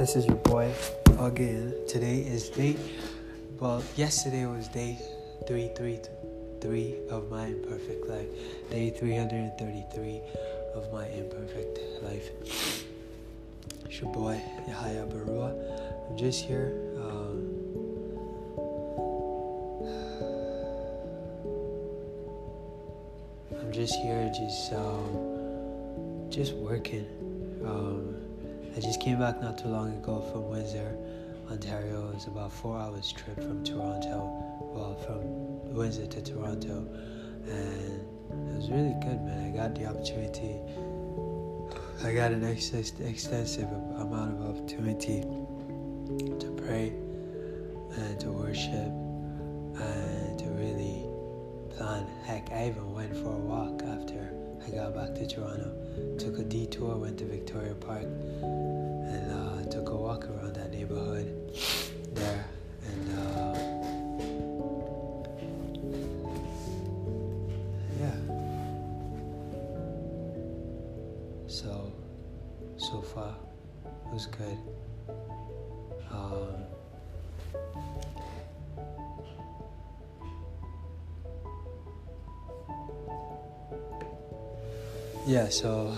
This is your boy again. Today is day. Well, yesterday was day three, three, three of my imperfect life. Day three hundred and thirty-three of my imperfect life. It's your boy Yahya Barua. I'm just here. Um, I'm just here, just um, just working. Um, I just came back not too long ago from Windsor, Ontario. It's about four hours trip from Toronto. Well, from Windsor to Toronto, and it was really good, man. I got the opportunity. I got an ex- extensive amount of opportunity to pray and to worship and to really plan. Heck, I even went for a walk after I got back to Toronto. Took a detour, went to Victoria Park, and uh, took a walk around that neighborhood there. And uh, yeah. So, so far, it was good. Um, yeah, so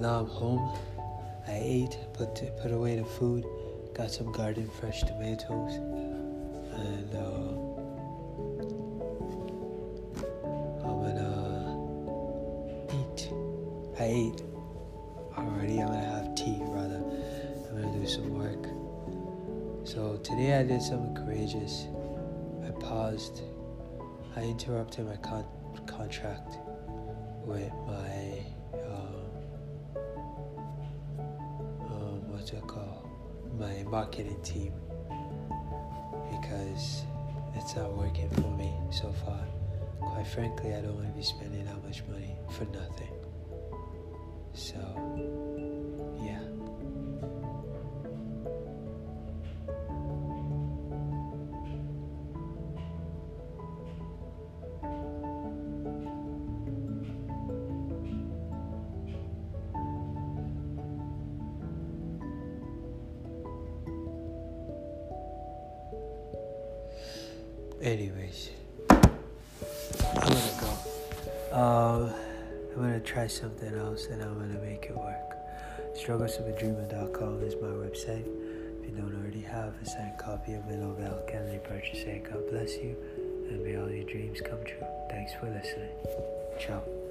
now I'm home. I ate, put put away the food, got some garden fresh tomatoes, and uh, I'm gonna eat. I ate already. I'm gonna have tea rather. I'm gonna do some work. So today I did something courageous. I paused. I interrupted my con- contract with my My marketing team because it's not working for me so far. Quite frankly, I don't want to be spending that much money for nothing. So, Anyways, I'm gonna go. Um, I'm gonna try something else and I'm gonna make it work. Strugglesofadreamer.com is my website. If you don't already have a signed copy of my novel, kindly purchase it. God bless you, and may all your dreams come true. Thanks for listening. Ciao.